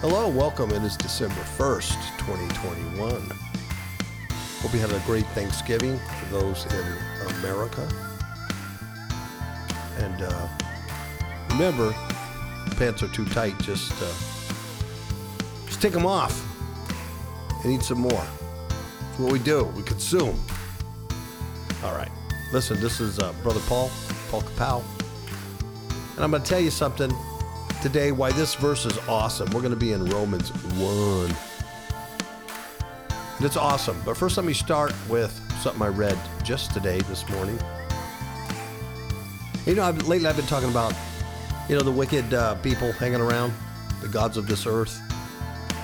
Hello, welcome. It is December 1st, 2021. Hope you had a great Thanksgiving for those in America. And uh, remember, pants are too tight. Just, uh, just take them off and eat some more. That's what we do. We consume. All right. Listen, this is uh, Brother Paul, Paul Kapow. And I'm going to tell you something today why this verse is awesome. We're going to be in Romans 1. And it's awesome. But first, let me start with something I read just today, this morning. You know, I've, lately I've been talking about, you know, the wicked uh, people hanging around, the gods of this earth.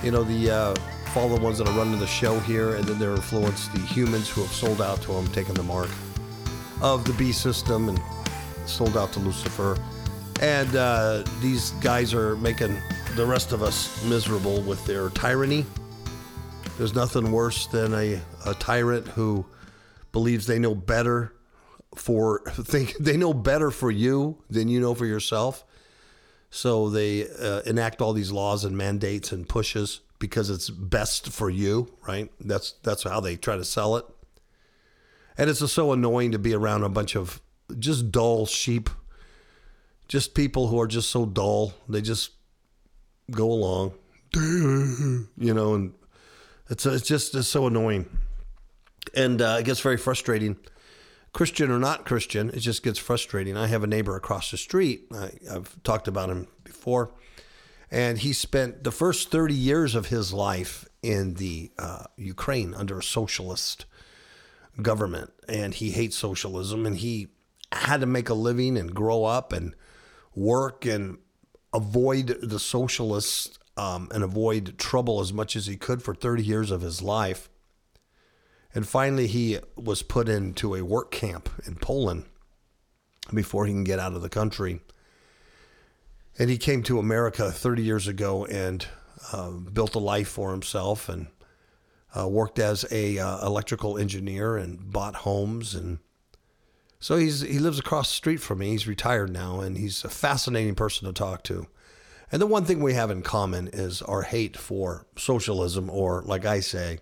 You know, the uh, the ones that are running the show here, and then they're influenced the humans who have sold out to them, taken the mark of the B system and sold out to Lucifer. And uh, these guys are making the rest of us miserable with their tyranny. There's nothing worse than a, a tyrant who believes they know better for think they know better for you than you know for yourself. So they uh, enact all these laws and mandates and pushes because it's best for you, right? That's that's how they try to sell it. And it's just so annoying to be around a bunch of just dull sheep just people who are just so dull. They just go along, you know, and it's it's just it's so annoying, and uh, it gets very frustrating. Christian or not Christian, it just gets frustrating. I have a neighbor across the street. I, I've talked about him before, and he spent the first thirty years of his life in the uh, Ukraine under a socialist government, and he hates socialism, and he had to make a living and grow up and work and avoid the socialists um, and avoid trouble as much as he could for 30 years of his life. And finally, he was put into a work camp in Poland before he can get out of the country. And he came to America 30 years ago and uh, built a life for himself and uh, worked as a uh, electrical engineer and bought homes and so he's he lives across the street from me. He's retired now, and he's a fascinating person to talk to. And the one thing we have in common is our hate for socialism, or like I say,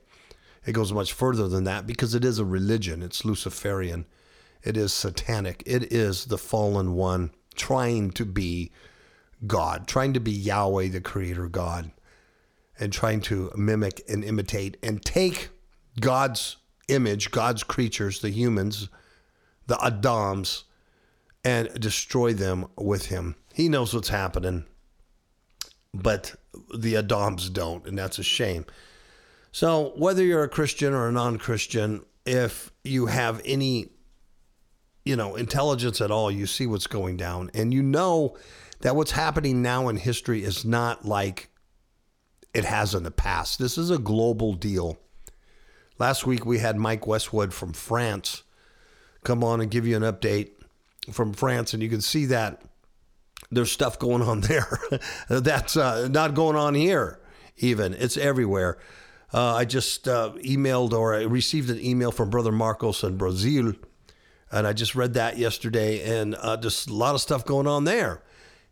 it goes much further than that because it is a religion. It's Luciferian. It is satanic. It is the fallen one trying to be God, trying to be Yahweh, the creator God, and trying to mimic and imitate and take God's image, God's creatures, the humans, the Adams and destroy them with him. He knows what's happening, but the Adams don't, and that's a shame. So, whether you're a Christian or a non Christian, if you have any you know, intelligence at all, you see what's going down. And you know that what's happening now in history is not like it has in the past. This is a global deal. Last week we had Mike Westwood from France come on and give you an update from France, and you can see that there's stuff going on there that's uh, not going on here. Even it's everywhere. Uh, I just uh, emailed or I received an email from Brother Marcos in Brazil, and I just read that yesterday, and uh, just a lot of stuff going on there.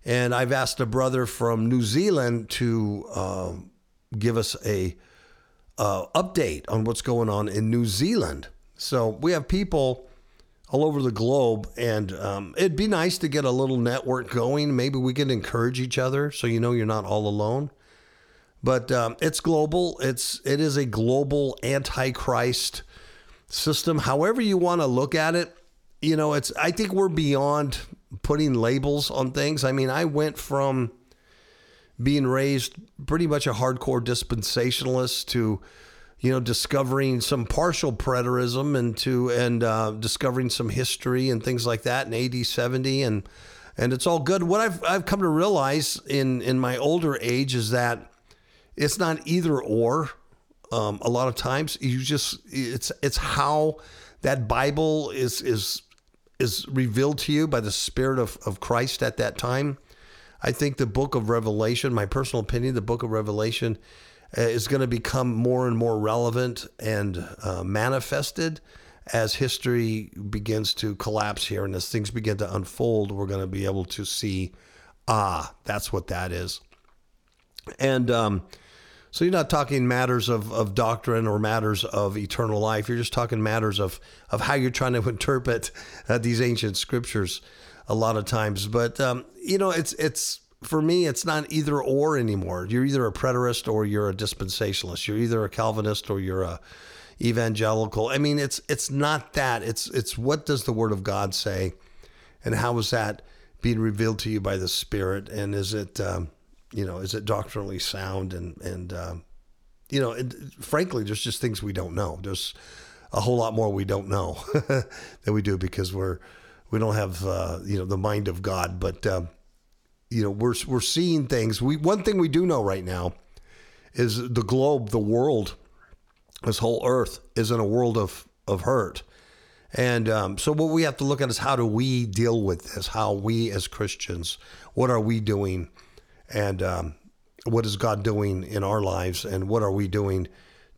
And I've asked a brother from New Zealand to um, give us a uh, update on what's going on in New Zealand. So we have people all over the globe. And um, it'd be nice to get a little network going. Maybe we can encourage each other so you know you're not all alone. But um, it's global. It's it is a global antichrist system. However you want to look at it, you know, it's. I think we're beyond putting labels on things. I mean, I went from being raised pretty much a hardcore dispensationalist to you know, discovering some partial preterism and to and uh, discovering some history and things like that in AD 70 and and it's all good. What I've I've come to realize in in my older age is that it's not either or. Um, a lot of times, you just it's it's how that Bible is is is revealed to you by the Spirit of, of Christ at that time. I think the book of Revelation, my personal opinion, the book of Revelation is going to become more and more relevant and uh, manifested as history begins to collapse here and as things begin to unfold. We're going to be able to see, ah, that's what that is. And um, so you're not talking matters of, of doctrine or matters of eternal life. You're just talking matters of, of how you're trying to interpret uh, these ancient scriptures a lot of times. But, um, you know, it's, it's, for me, it's not either or anymore. You're either a preterist or you're a dispensationalist. You're either a Calvinist or you're a evangelical. I mean, it's it's not that. It's it's what does the Word of God say, and how is that being revealed to you by the Spirit, and is it um, you know is it doctrinally sound and and um, you know, and frankly, there's just things we don't know. There's a whole lot more we don't know than we do because we're we don't have uh, you know the mind of God, but. Um, you know we're we're seeing things. We one thing we do know right now is the globe, the world, this whole earth is in a world of of hurt. And um, so, what we have to look at is how do we deal with this? How we as Christians, what are we doing? And um, what is God doing in our lives? And what are we doing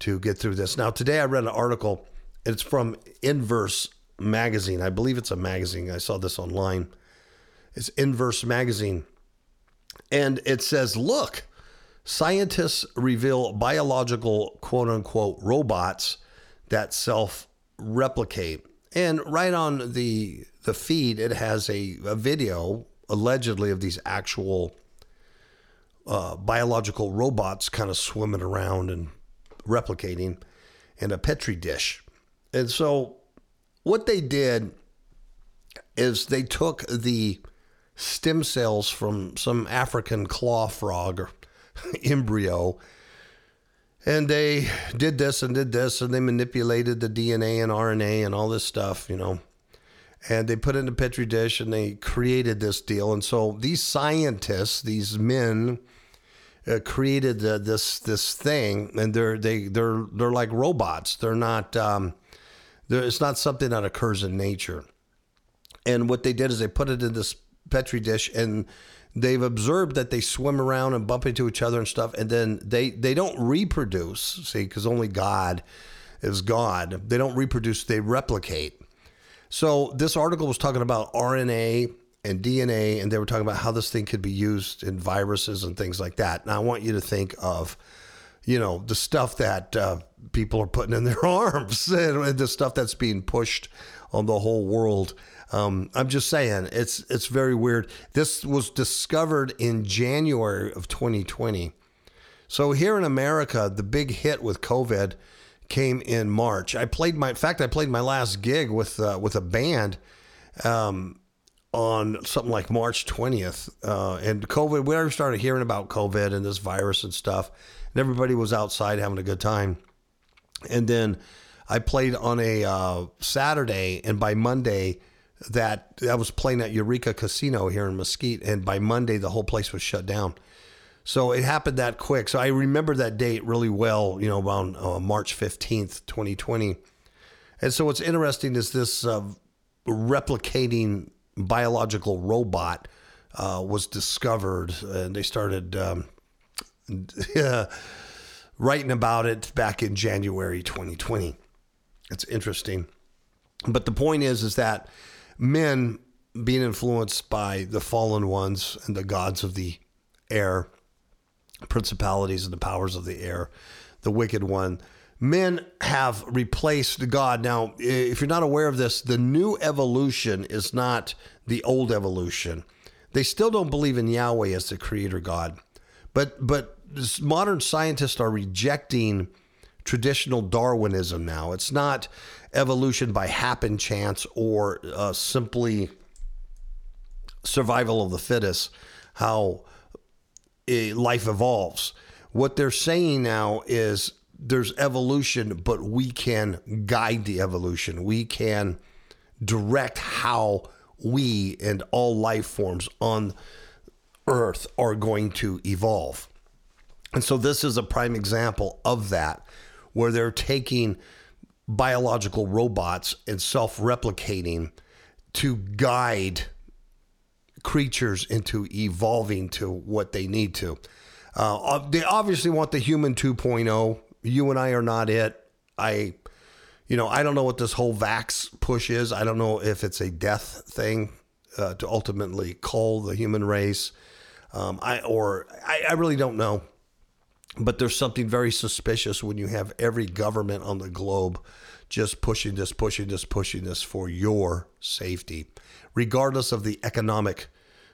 to get through this? Now, today I read an article. It's from Inverse Magazine. I believe it's a magazine. I saw this online. It's Inverse Magazine. And it says, look, scientists reveal biological quote unquote robots that self replicate. And right on the the feed, it has a, a video allegedly of these actual uh, biological robots kind of swimming around and replicating in a petri dish. And so, what they did is they took the stem cells from some African claw frog or embryo. And they did this and did this, and they manipulated the DNA and RNA and all this stuff, you know. And they put it in a petri dish and they created this deal. And so these scientists, these men, uh, created this this thing, and they're they they're they're like robots. They're not. Um, they're, it's not something that occurs in nature. And what they did is they put it in this petri dish and they've observed that they swim around and bump into each other and stuff and then they they don't reproduce see because only god is god. They don't reproduce they replicate. So this article was talking about rna and dna and they were talking about how this thing could be used in viruses and things like that. Now i want you to think of you know the stuff that uh, people are putting in their arms and the stuff that's being pushed on the whole world um, I'm just saying it's it's very weird. This was discovered in January of 2020. So here in America, the big hit with COVID came in March. I played my, in fact, I played my last gig with uh, with a band um, on something like March 20th, uh, and COVID. We already started hearing about COVID and this virus and stuff, and everybody was outside having a good time. And then I played on a uh, Saturday, and by Monday that I was playing at Eureka Casino here in Mesquite, and by Monday the whole place was shut down. So it happened that quick. So I remember that date really well. You know, around uh, March fifteenth, twenty twenty. And so what's interesting is this uh, replicating biological robot uh, was discovered, and they started um, writing about it back in January 2020. It's interesting, but the point is, is that men being influenced by the fallen ones and the gods of the air, principalities and the powers of the air, the wicked one. Men have replaced God. Now, if you're not aware of this, the new evolution is not the old evolution. They still don't believe in Yahweh as the creator God. But but modern scientists are rejecting traditional Darwinism now. It's not evolution by happen chance or uh, simply survival of the fittest, how life evolves. What they're saying now is there's evolution, but we can guide the evolution. We can direct how we and all life forms on Earth are going to evolve. And so this is a prime example of that, where they're taking biological robots and self replicating to guide creatures into evolving to what they need to. Uh, they obviously want the human 2.0. You and I are not it. I, you know, I don't know what this whole vax push is. I don't know if it's a death thing uh, to ultimately cull the human race. Um, I or I, I really don't know. But there's something very suspicious when you have every government on the globe just pushing this, pushing this, pushing this for your safety, regardless of the economic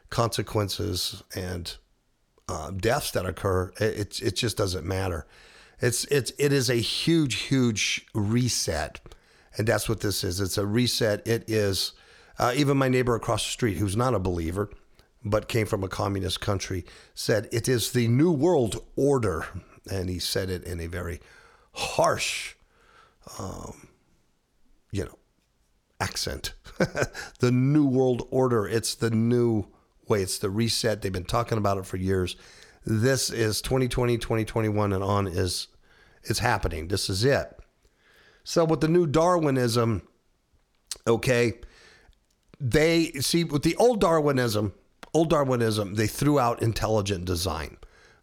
consequences and uh, deaths that occur. It, it just doesn't matter. It's it's it is a huge huge reset, and that's what this is. It's a reset. It is uh, even my neighbor across the street, who's not a believer, but came from a communist country, said it is the new world order, and he said it in a very harsh, um, you know, accent. the new world order. It's the new way. It's the reset. They've been talking about it for years. This is 2020, 2021 and on is it's happening. This is it. So with the new Darwinism, okay, they see with the old Darwinism, old Darwinism, they threw out intelligent design,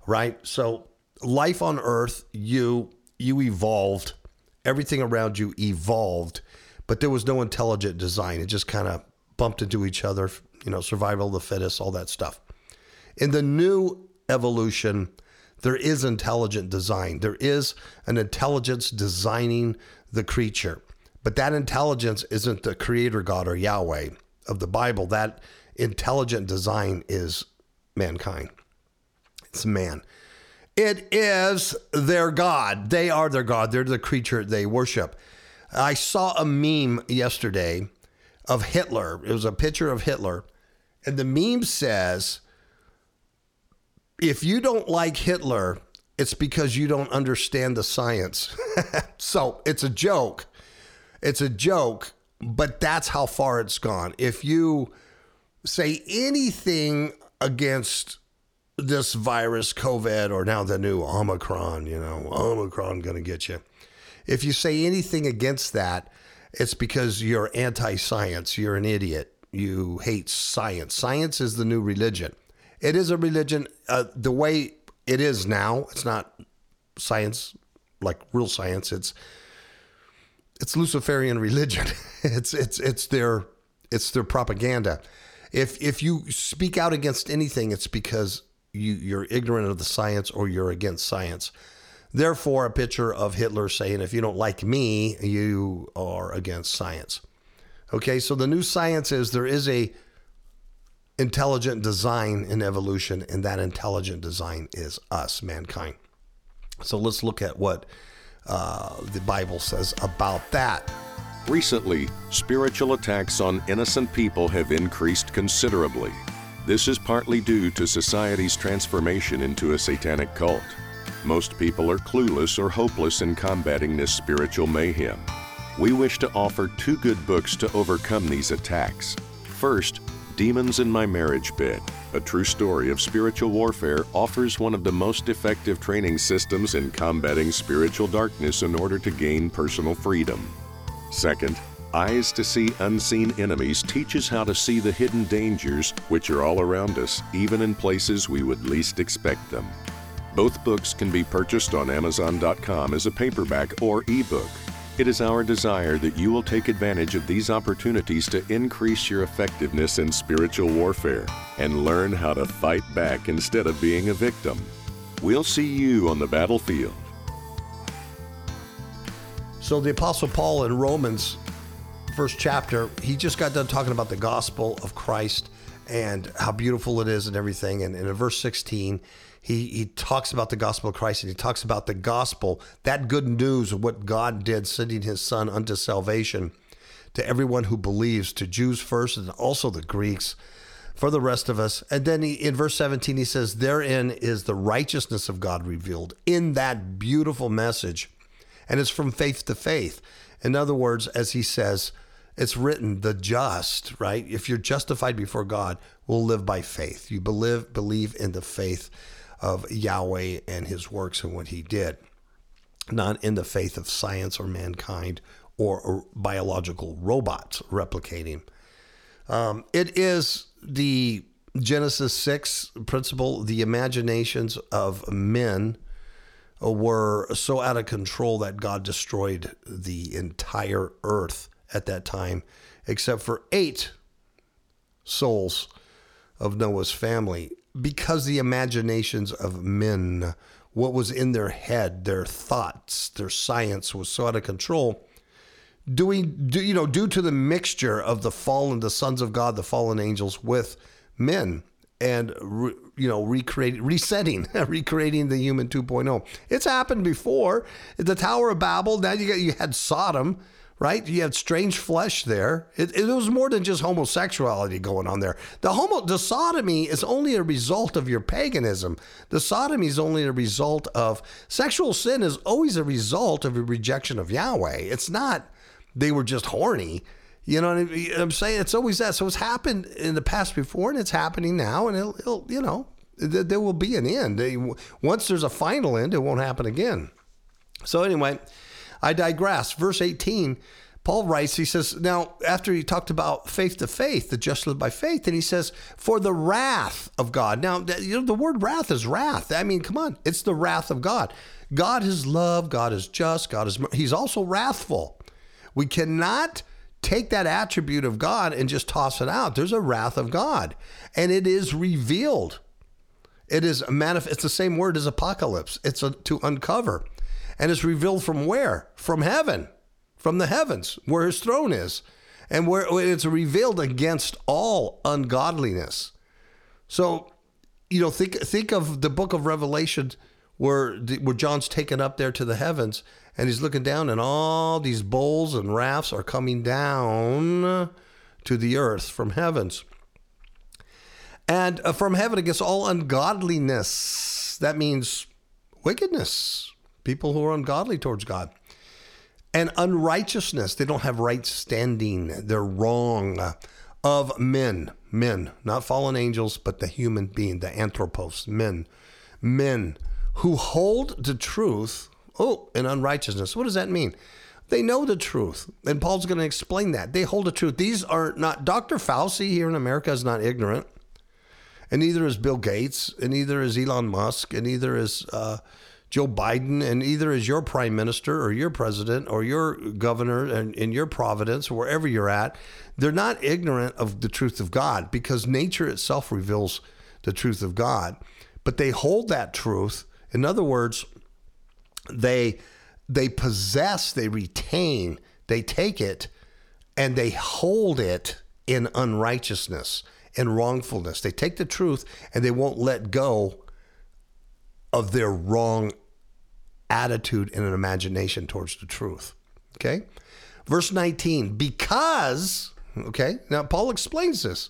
right? So life on earth, you you evolved, everything around you evolved, but there was no intelligent design. It just kind of bumped into each other, you know, survival of the fittest, all that stuff. In the new evolution, there is intelligent design. There is an intelligence designing the creature. But that intelligence isn't the creator God or Yahweh of the Bible. That intelligent design is mankind. It's man. It is their God. They are their God. They're the creature they worship. I saw a meme yesterday of Hitler. It was a picture of Hitler. And the meme says, if you don't like Hitler, it's because you don't understand the science. so it's a joke. It's a joke, but that's how far it's gone. If you say anything against this virus, COVID, or now the new Omicron, you know, Omicron going to get you. If you say anything against that, it's because you're anti science. You're an idiot. You hate science. Science is the new religion. It is a religion. Uh, the way it is now, it's not science like real science. It's it's Luciferian religion. it's it's it's their it's their propaganda. If if you speak out against anything, it's because you you're ignorant of the science or you're against science. Therefore, a picture of Hitler saying, "If you don't like me, you are against science." Okay, so the new science is there is a intelligent design in evolution, and that intelligent design is us, mankind. So let's look at what uh, the Bible says about that. Recently, spiritual attacks on innocent people have increased considerably. This is partly due to society's transformation into a satanic cult. Most people are clueless or hopeless in combating this spiritual mayhem. We wish to offer two good books to overcome these attacks. First, Demons in My Marriage Bed, a true story of spiritual warfare, offers one of the most effective training systems in combating spiritual darkness in order to gain personal freedom. Second, Eyes to See Unseen Enemies teaches how to see the hidden dangers which are all around us, even in places we would least expect them. Both books can be purchased on Amazon.com as a paperback or ebook. It is our desire that you will take advantage of these opportunities to increase your effectiveness in spiritual warfare and learn how to fight back instead of being a victim. We'll see you on the battlefield. So, the Apostle Paul in Romans, first chapter, he just got done talking about the gospel of Christ and how beautiful it is and everything. And, and in verse 16, he, he talks about the gospel of Christ and he talks about the gospel, that good news of what God did, sending his son unto salvation to everyone who believes, to Jews first and also the Greeks, for the rest of us. And then he, in verse 17, he says, Therein is the righteousness of God revealed in that beautiful message. And it's from faith to faith. In other words, as he says, it's written, the just, right? If you're justified before God, will live by faith. You believe, believe in the faith of Yahweh and his works and what he did, not in the faith of science or mankind or, or biological robots replicating. Um, it is the Genesis 6 principle the imaginations of men Uh, were so out of control that God destroyed the entire earth at that time, except for eight souls of Noah's family because the imaginations of men what was in their head, their thoughts, their science was so out of control. Doing, do, you know, due to the mixture of the fallen, the sons of God, the fallen angels with men, and re, you know, recreating, resetting, recreating the human 2.0. It's happened before. The Tower of Babel. Now you got you had Sodom right? You had strange flesh there. It, it, was more than just homosexuality going on there. The homo, the sodomy is only a result of your paganism. The sodomy is only a result of sexual sin. Is always a result of a rejection of Yahweh. It's not they were just horny. You know what I'm saying? It's always that. So it's happened in the past before, and it's happening now, and it'll, it'll you know, there will be an end. Once there's a final end, it won't happen again. So anyway. I digress. Verse 18, Paul writes, he says, now after he talked about faith to faith, the just live by faith, and he says, for the wrath of God. Now, you know, the word wrath is wrath. I mean, come on, it's the wrath of God. God is love, God is just, God is, he's also wrathful. We cannot take that attribute of God and just toss it out. There's a wrath of God, and it is revealed. It is manifest. It's the same word as apocalypse. It's a, to uncover and it's revealed from where? From heaven, from the heavens, where his throne is, and where it's revealed against all ungodliness. So, you know, think think of the book of Revelation where where John's taken up there to the heavens and he's looking down and all these bowls and rafts are coming down to the earth from heavens. And uh, from heaven against all ungodliness. That means wickedness, people who are ungodly towards God. And unrighteousness, they don't have right standing, they're wrong. Of men, men, not fallen angels, but the human being, the anthropos, men, men who hold the truth, oh, in unrighteousness. What does that mean? They know the truth. And Paul's going to explain that. They hold the truth. These are not, Dr. Fauci here in America is not ignorant. And neither is Bill Gates, and neither is Elon Musk, and neither is uh, Joe Biden and either is your prime minister or your president or your governor and in your providence, wherever you're at, they're not ignorant of the truth of God because nature itself reveals the truth of God. But they hold that truth. In other words, they they possess, they retain, they take it, and they hold it in unrighteousness and wrongfulness. They take the truth and they won't let go of their wrong attitude and an imagination towards the truth. Okay? Verse 19, because, okay, now Paul explains this.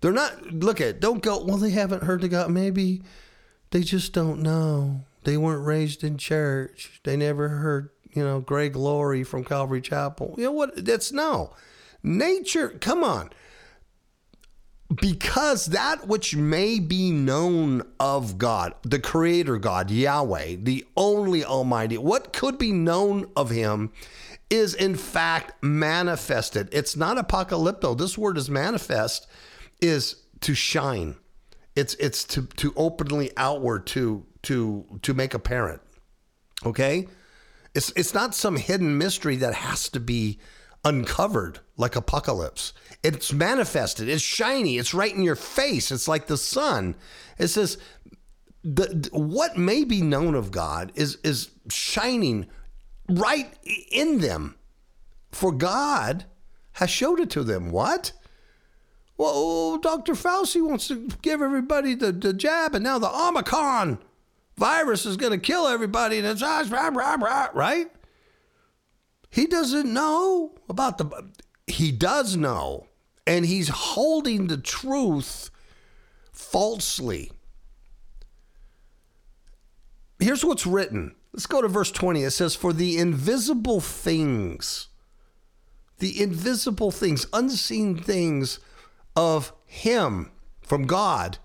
They're not, look at, don't go, well, they haven't heard the God. Maybe they just don't know. They weren't raised in church. They never heard, you know, Greg Laurie from Calvary Chapel. You know what? That's no. Nature, come on because that which may be known of God, the Creator God, Yahweh, the only Almighty, what could be known of Him is in fact manifested. It's not apocalypto. This word is manifest, is to shine. It's it's to to openly outward to to to make apparent. Okay? It's it's not some hidden mystery that has to be uncovered like apocalypse. It's manifested. It's shiny. It's right in your face. It's like the sun. It says the what may be known of God is is shining right in them. For God has showed it to them. What? Well, oh, Dr. Fauci wants to give everybody the, the jab, and now the Omicron virus is going to kill everybody, and it's ah, right. He doesn't know about the. He does know, and he's holding the truth falsely. Here's what's written. Let's go to verse 20. It says, For the invisible things, the invisible things, unseen things of Him, from God,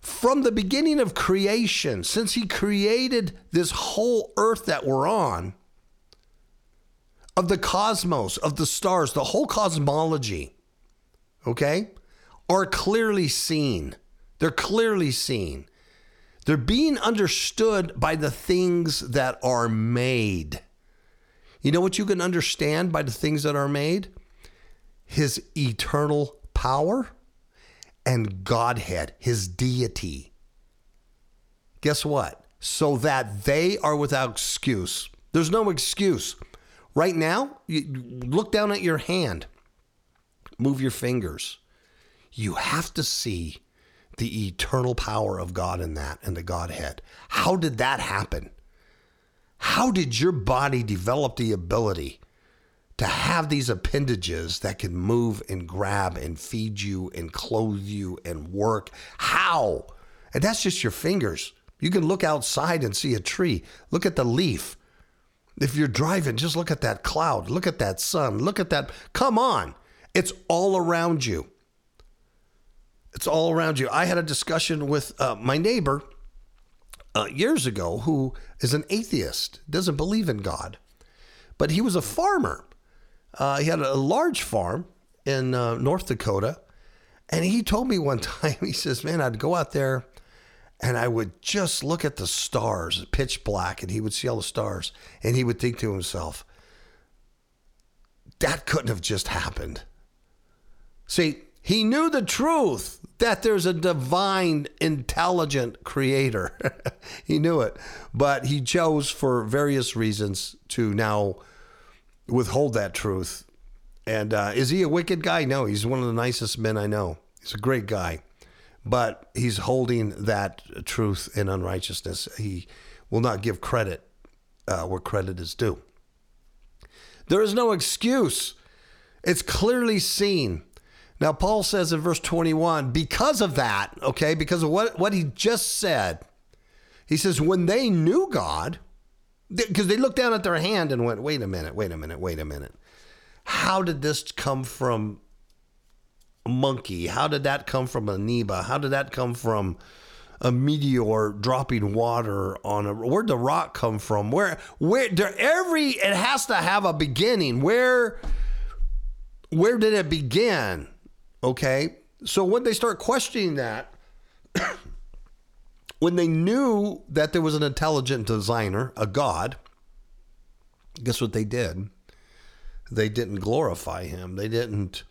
from the beginning of creation, since He created this whole earth that we're on, of the cosmos, of the stars, the whole cosmology, okay, are clearly seen. They're clearly seen. They're being understood by the things that are made. You know what you can understand by the things that are made? His eternal power and Godhead, his deity. Guess what? so that they are without excuse. There's no excuse. Right now, you look down at your hand, move your fingers. You have to see the eternal power of God in that and the Godhead. How did that happen? How did your body develop the ability to have these appendages that can move and grab and feed you and clothe you and work? How? And that's just your fingers. You can look outside and see a tree. Look at the leaf. If you're driving, just look at that cloud. Look at that sun. Look at that. Come on. It's all around you. It's all around you. I had a discussion with uh, my neighbor uh, years ago who is an atheist, doesn't believe in God, but he was a farmer. Uh, he had a large farm in uh, North Dakota. And he told me one time, he says, Man, I'd go out there and I would just look at the stars, pitch black, and he would see all the stars. And he would think to himself, That couldn't have just happened. See, he knew the truth that there's a divine, intelligent creator. he knew it. But he chose, for various reasons, to now withhold that truth. And uh, is he a wicked guy? No, he's one of the nicest men I know. He's a great guy. But he's holding that truth in unrighteousness. He will not give credit uh, where credit is due. There is no excuse. It's clearly seen now, Paul says in verse 21, because of that, okay, because of what, what he just said, he says, when they knew God, because they looked down at their hand and went, wait a minute, wait a minute, wait a minute. How did this come from a monkey? How did that come from a amoeba? How did that come from a meteor dropping water on a where'd the rock come from? Where where every it has to have a beginning. Where where did it begin? Okay. So when they start questioning that, when they knew that there was an intelligent designer, a God, guess what they did? They didn't glorify him. They didn't,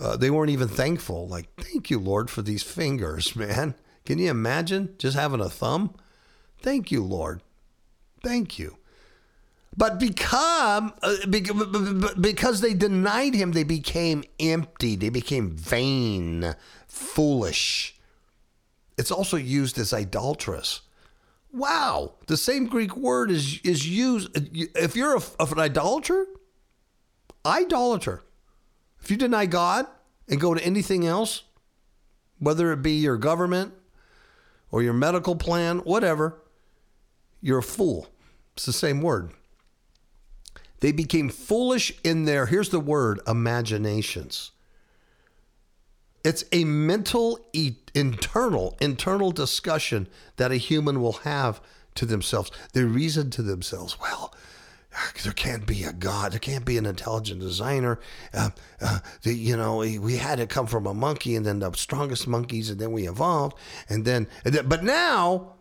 uh, they weren't even thankful. Like, thank you, Lord, for these fingers, man. Can you imagine just having a thumb? Thank you, Lord. Thank you. But become uh, because they denied him, they became empty. They became vain, foolish. It's also used as idolatrous. Wow, the same Greek word is is used. If you're a, an idolater, idolater. If you deny God and go to anything else, whether it be your government or your medical plan, whatever, you're a fool. It's the same word. They became foolish in their, here's the word, imaginations. It's a mental, internal, internal discussion that a human will have to themselves. They reason to themselves, well, there can't be a God. There can't be an intelligent designer. Uh, uh, the, you know, we had to come from a monkey, and then the strongest monkeys, and then we evolved, and then, and then but now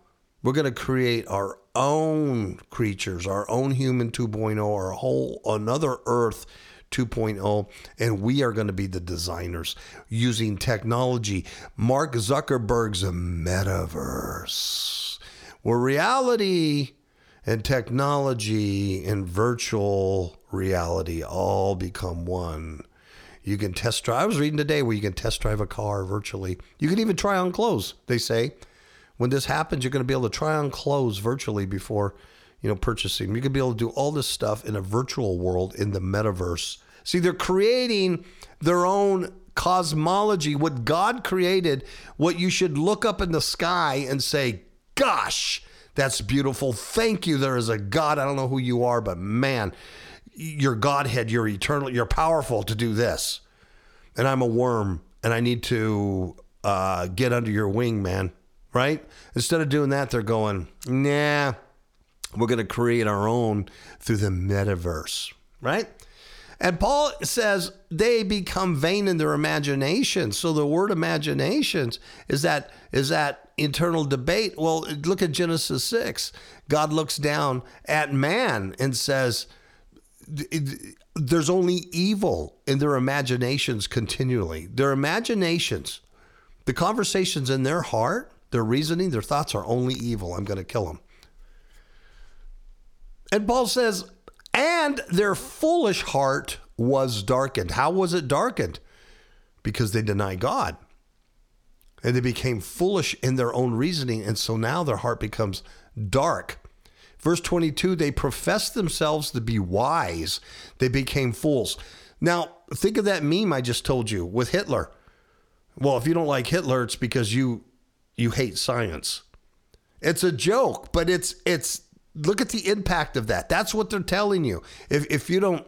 we're going to create our own creatures, our own human 2.0, our whole another Earth 2.0, and we are going to be the designers using technology. Mark Zuckerberg's metaverse, where reality and technology and virtual reality all become one. You can test drive. I was reading today where you can test drive a car virtually. You can even try on clothes, they say when this happens, you're going to be able to try on clothes virtually before, you know, purchasing. You're going to be able to do all this stuff in a virtual world in the metaverse. See, they're creating their own cosmology, what God created, what you should look up in the sky and say, gosh, that's beautiful. Thank you. There is a God. I don't know who you are, but man, your Godhead, you're eternal, you're powerful to do this. And I'm a worm and I need to uh, get under your wing, man right? Instead of doing that, they're going, nah, we're going to create our own through the metaverse, right? And Paul says they become vain in their imagination. So the word imaginations is that is that internal debate. Well, look at Genesis 6. God looks down at man and says there's only evil in their imaginations continually. Their imaginations, the conversations in their heart Their reasoning, their thoughts are only evil. I'm going to kill them. And Paul says, and their foolish heart was darkened. How was it darkened? Because they denied God. And they became foolish in their own reasoning. And so now their heart becomes dark. Verse 22 they professed themselves to be wise, they became fools. Now, think of that meme I just told you with Hitler. Well, if you don't like Hitler, it's because you you hate science. It's a joke, but it's it's look at the impact of that. That's what they're telling you. If if you don't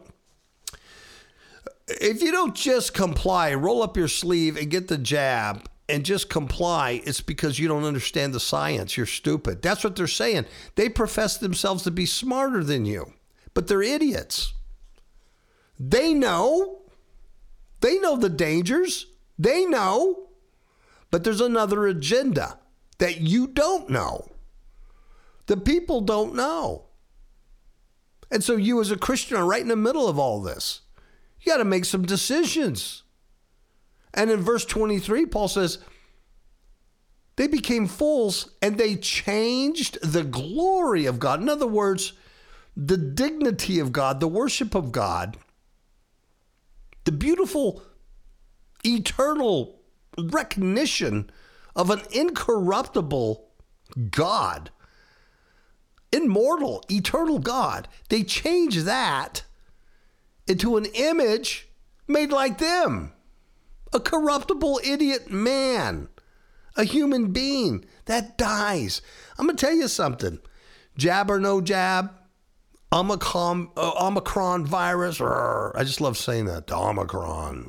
if you don't just comply, roll up your sleeve and get the jab and just comply, it's because you don't understand the science. You're stupid. That's what they're saying. They profess themselves to be smarter than you, but they're idiots. They know. They know the dangers. They know. But there's another agenda that you don't know. The people don't know. And so you, as a Christian, are right in the middle of all this. You got to make some decisions. And in verse 23, Paul says, they became fools and they changed the glory of God. In other words, the dignity of God, the worship of God, the beautiful, eternal recognition of an incorruptible God, immortal, eternal God. They change that into an image made like them a corruptible idiot man, a human being that dies. I'm going to tell you something jab or no jab, Omicron, uh, Omicron virus. I just love saying that. The Omicron.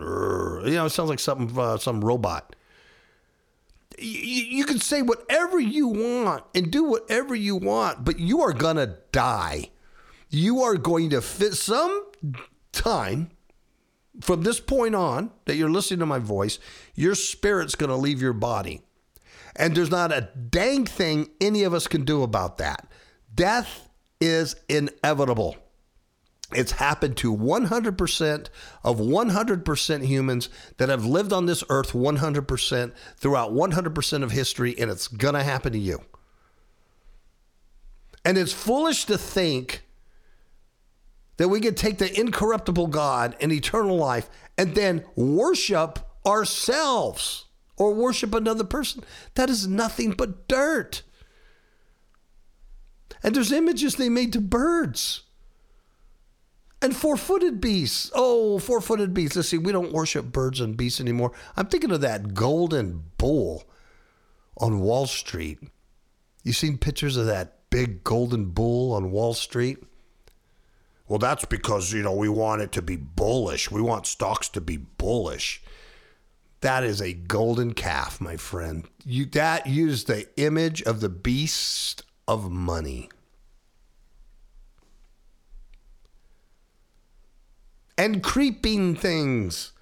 you know, it sounds like something, uh, some robot. You, can say whatever you want and do whatever you want, but you are going to die. You are going to fit some time from this point on that you're listening to my voice, your spirit's going to leave your body. And there's not a dang thing any of us can do about that. Death is inevitable. It's happened to 100% of 100% humans that have lived on this earth 100% throughout 100% of history, and it's going to happen to you. And it's foolish to think that we could take the incorruptible God and eternal life and then worship ourselves or worship another person. That is nothing but dirt. And there's images they made to birds and four footed beasts. Oh, four footed beasts. Let's see, we don't worship birds and beasts anymore. I'm thinking of that golden bull on Wall Street. You seen pictures of that big golden bull on Wall Street? Well, that's because, you know, we want it to be bullish. We want stocks to be bullish. That is a golden calf, my friend. You that used the image of the beast of money. And creeping things.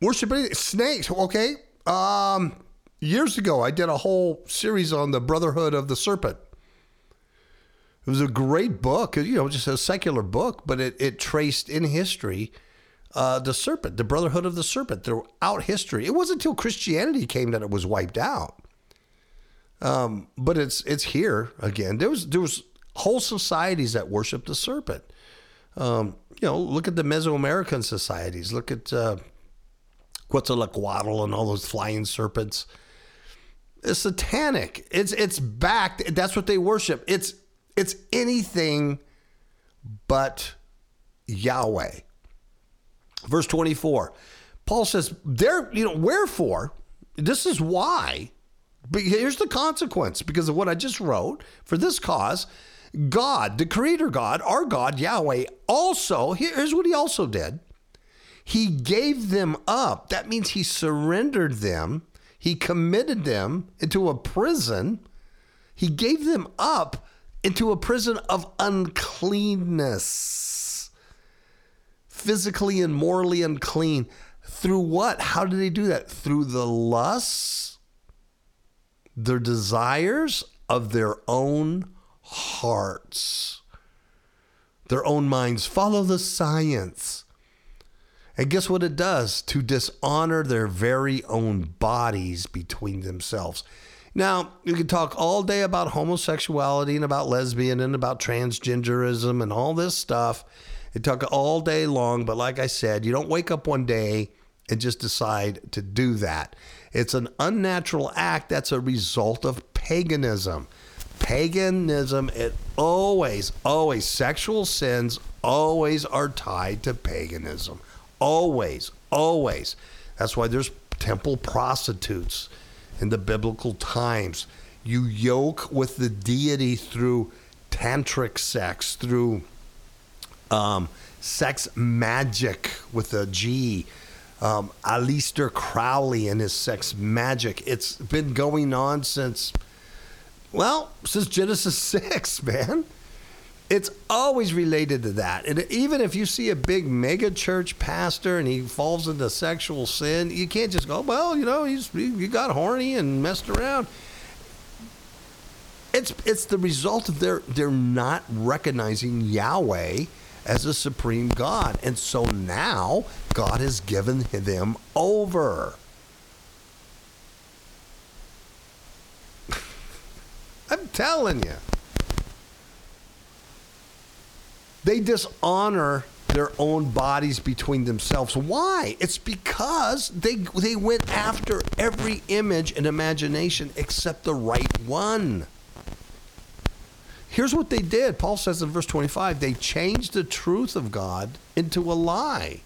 Worshiping snakes, okay? Um years ago I did a whole series on the brotherhood of the serpent. It was a great book, you know, just a secular book, but it, it traced in history uh, the serpent, the brotherhood of the serpent throughout history. It wasn't until Christianity came that it was wiped out. Um, but it's it's here again. There was there was whole societies that worshiped the serpent. Um, you know, look at the Mesoamerican societies. Look at uh, Quetzalcoatl and all those flying serpents. It's satanic. It's it's backed. That's what they worship. It's it's anything but Yahweh. Verse 24. Paul says, there, you know, wherefore, this is why. But here's the consequence because of what I just wrote. For this cause, God, the creator God, our God, Yahweh, also, here's what he also did. He gave them up. That means he surrendered them. He committed them into a prison. He gave them up into a prison of uncleanness, physically and morally unclean. Through what? How did they do that? Through the lusts, their desires of their own hearts, their own minds. Follow the science. And guess what it does? To dishonor their very own bodies between themselves. Now, you can talk all day about homosexuality and about lesbian and about transgenderism and all this stuff. You talk all day long, but like I said, you don't wake up one day and just decide to do that. It's an unnatural act that's a result of paganism. Paganism, it always, always, sexual sins always are tied to paganism. Always, always. That's why there's temple prostitutes in the biblical times. You yoke with the deity through tantric sex, through um, sex magic with a G. Um, Aleister Crowley and his sex magic. It's been going on since, well, since Genesis 6, man. It's always related to that. And even if you see a big mega church pastor and he falls into sexual sin, you can't just go, well, you know, he's he got horny and messed around. It's it's the result of their they're not recognizing Yahweh as a supreme God. And so now God has given them over. Telling you. They dishonor their own bodies between themselves. Why? It's because they they went after every image and imagination except the right one. Here's what they did. Paul says in verse 25, they changed the truth of God into a lie.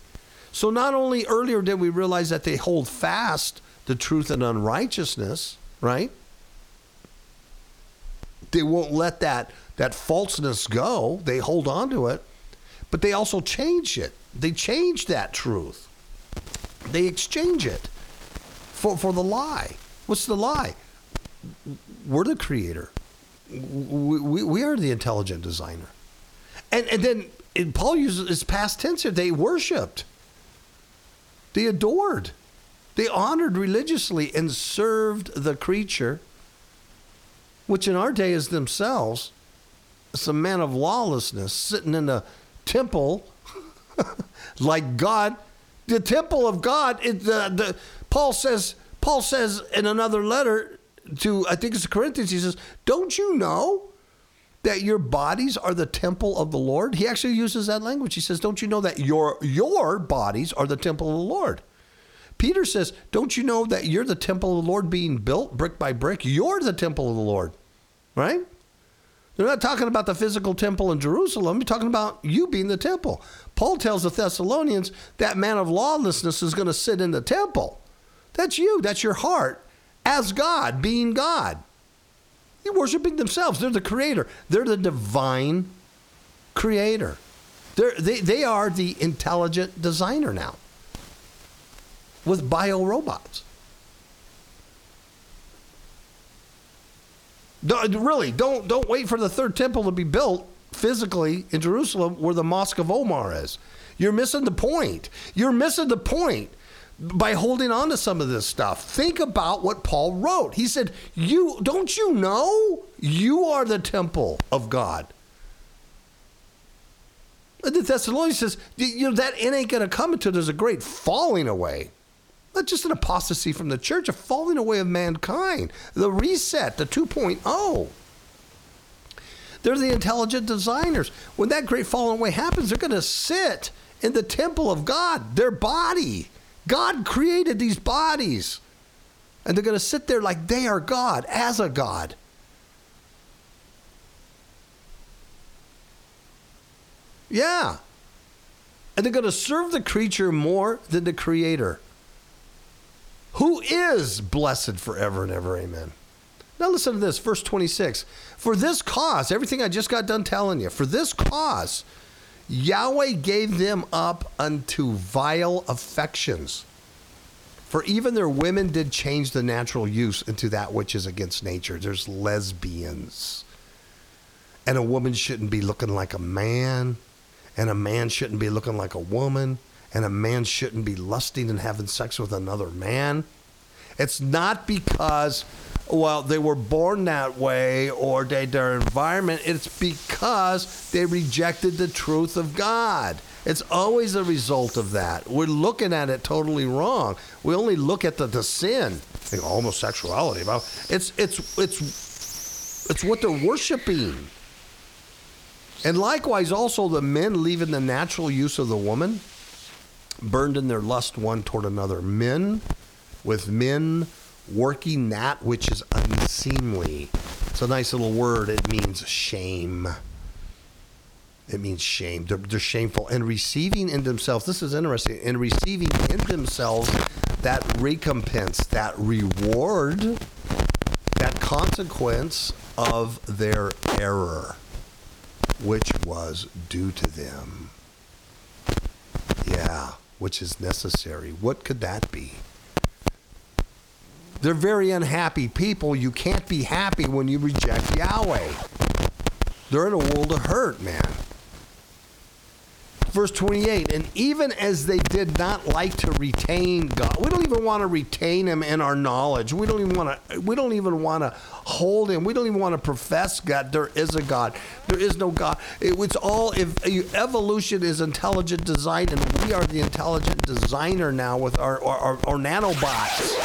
So not only earlier did we realize that they hold fast the truth and unrighteousness, right? They won't let that that falseness go. They hold on to it, but they also change it. They change that truth. They exchange it for, for the lie. What's the lie? We're the creator. We, we, we are the intelligent designer. And, and then and Paul uses his past tense here. They worshiped, they adored, they honored religiously and served the creature, which in our day is themselves some man of lawlessness sitting in the temple like God. The temple of God, it, the, the, Paul says, Paul says in another letter to, I think it's the Corinthians, he says, Don't you know that your bodies are the temple of the Lord? He actually uses that language. He says, Don't you know that your, your bodies are the temple of the Lord? Peter says, Don't you know that you're the temple of the Lord being built brick by brick? You're the temple of the Lord, right? They're not talking about the physical temple in Jerusalem. You're talking about you being the temple. Paul tells the Thessalonians that man of lawlessness is going to sit in the temple. That's you. That's your heart as God, being God. You're worshiping themselves. They're the creator. They're the divine creator. They're, they, they are the intelligent designer now with bio robots. Really, don't don't wait for the third temple to be built physically in Jerusalem where the Mosque of Omar is. You're missing the point. You're missing the point by holding on to some of this stuff. Think about what Paul wrote. He said, "You don't you know you are the temple of God." And the Thessalonians says, "You know that it ain't going to come until there's a great falling away." Not just an apostasy from the church, a falling away of mankind, the reset, the 2.0. They're the intelligent designers. When that great falling away happens, they're going to sit in the temple of God, their body. God created these bodies. And they're going to sit there like they are God, as a God. Yeah. And they're going to serve the creature more than the creator who is blessed forever and ever. Amen. Now listen to this, verse 26. For this cause, everything I just got done telling you, for this cause, Yahweh gave them up unto vile affections. For even their women did change the natural use into that which is against nature. There's lesbians. And a woman shouldn't be looking like a man, and a man shouldn't be looking like a woman and a man shouldn't be lusting and having sex with another man. It's not because, well, they were born that way or they, their environment. It's because they rejected the truth of God. It's always a result of that. We're looking at it totally wrong. We only look at the, the sin, think homosexuality. It's it's it's it's what they're worshiping. And likewise, also the men leaving the natural use of the woman, burned in their lust one toward another. Men with men working that which is unseemly. It's a nice little word. It means shame. It means shame. They're, they're shameful. And receiving in themselves, this is interesting, and receiving in themselves that recompense, that reward, that consequence of their error, which was due to them. Yeah, which is necessary. What could that be? They're very unhappy people. You can't be happy when you reject Yahweh. They're in a world of hurt, man verse 28 and even as they did not like to retain god we don't even want to retain him in our knowledge. We don't even want to we don't even want to hold him. We don't even want to profess god. There is a god. There is no god. It, it's all if evolution is intelligent design and we are the intelligent designer now with our, our, our, our nanobots.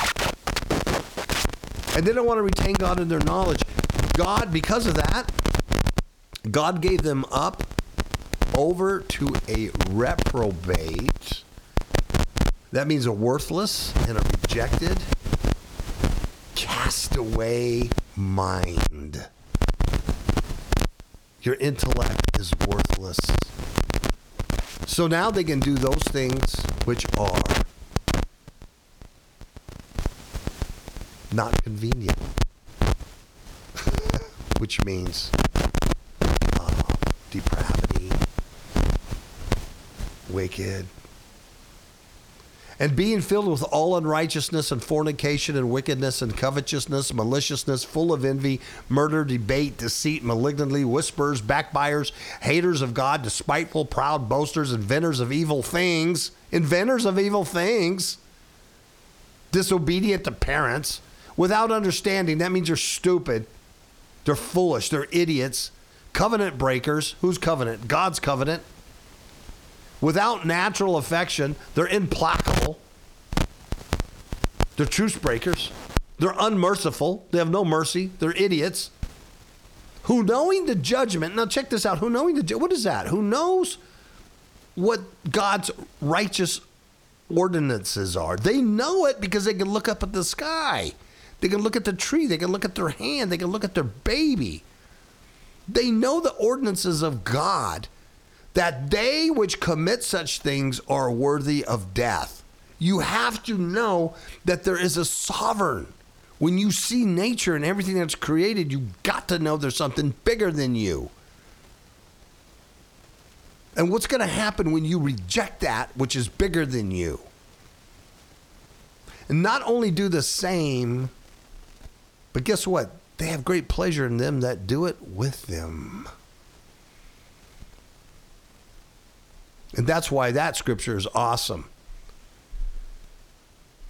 And they don't want to retain god in their knowledge. God because of that god gave them up over to a reprobate. That means a worthless and a rejected, castaway mind. Your intellect is worthless. So now they can do those things which are not convenient, which means uh, depravity, wicked. And being filled with all unrighteousness and fornication and wickedness and covetousness, maliciousness, full of envy, murder, debate, deceit, malignantly, whisperers, backbiters, haters of God, despiteful, proud, boasters, inventors of evil things, inventors of evil things, disobedient to parents, without understanding. That means they're stupid, they're foolish, they're idiots, covenant breakers. Whose covenant? God's covenant without natural affection. They're implacable. They're truce breakers. They're unmerciful. They have no mercy. They're idiots. Who knowing the judgment, now check this out. Who knowing the, what is that? Who knows what God's righteous ordinances are? They know it because they can look up at the sky. They can look at the tree. They can look at their hand. They can look at their baby. They know the ordinances of God that they which commit such things are worthy of death. You have to know that there is a sovereign. When you see nature and everything that's created, you got to know there's something bigger than you. And what's going to happen when you reject that which is bigger than you? And not only do the same, but guess what? They have great pleasure in them that do it with them. And that's why that scripture is awesome.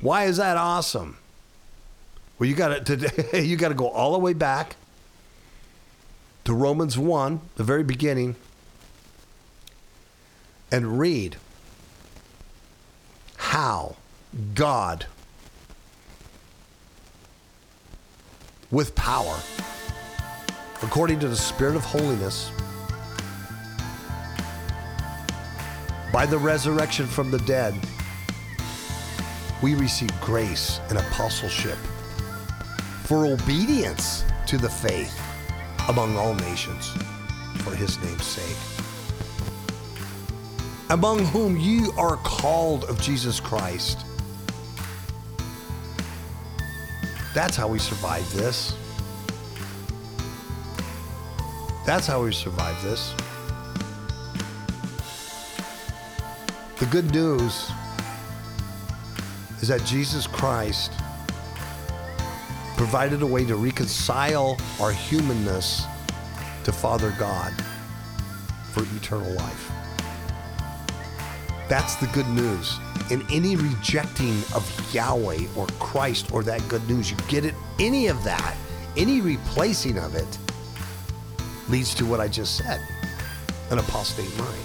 Why is that awesome? Well, you got to you got to go all the way back to Romans 1, the very beginning, and read how God with power according to the spirit of holiness by the resurrection from the dead, we receive grace and apostleship for obedience to the faith among all nations for his name's sake. Among whom you are called of Jesus Christ. That's how we survive this. That's how we survive this. The good news is that Jesus Christ provided a way to reconcile our humanness to Father God for eternal life. That's the good news. In any rejecting of Yahweh or Christ or that good news, you get it, any of that, any replacing of it leads to what I just said an apostate mind.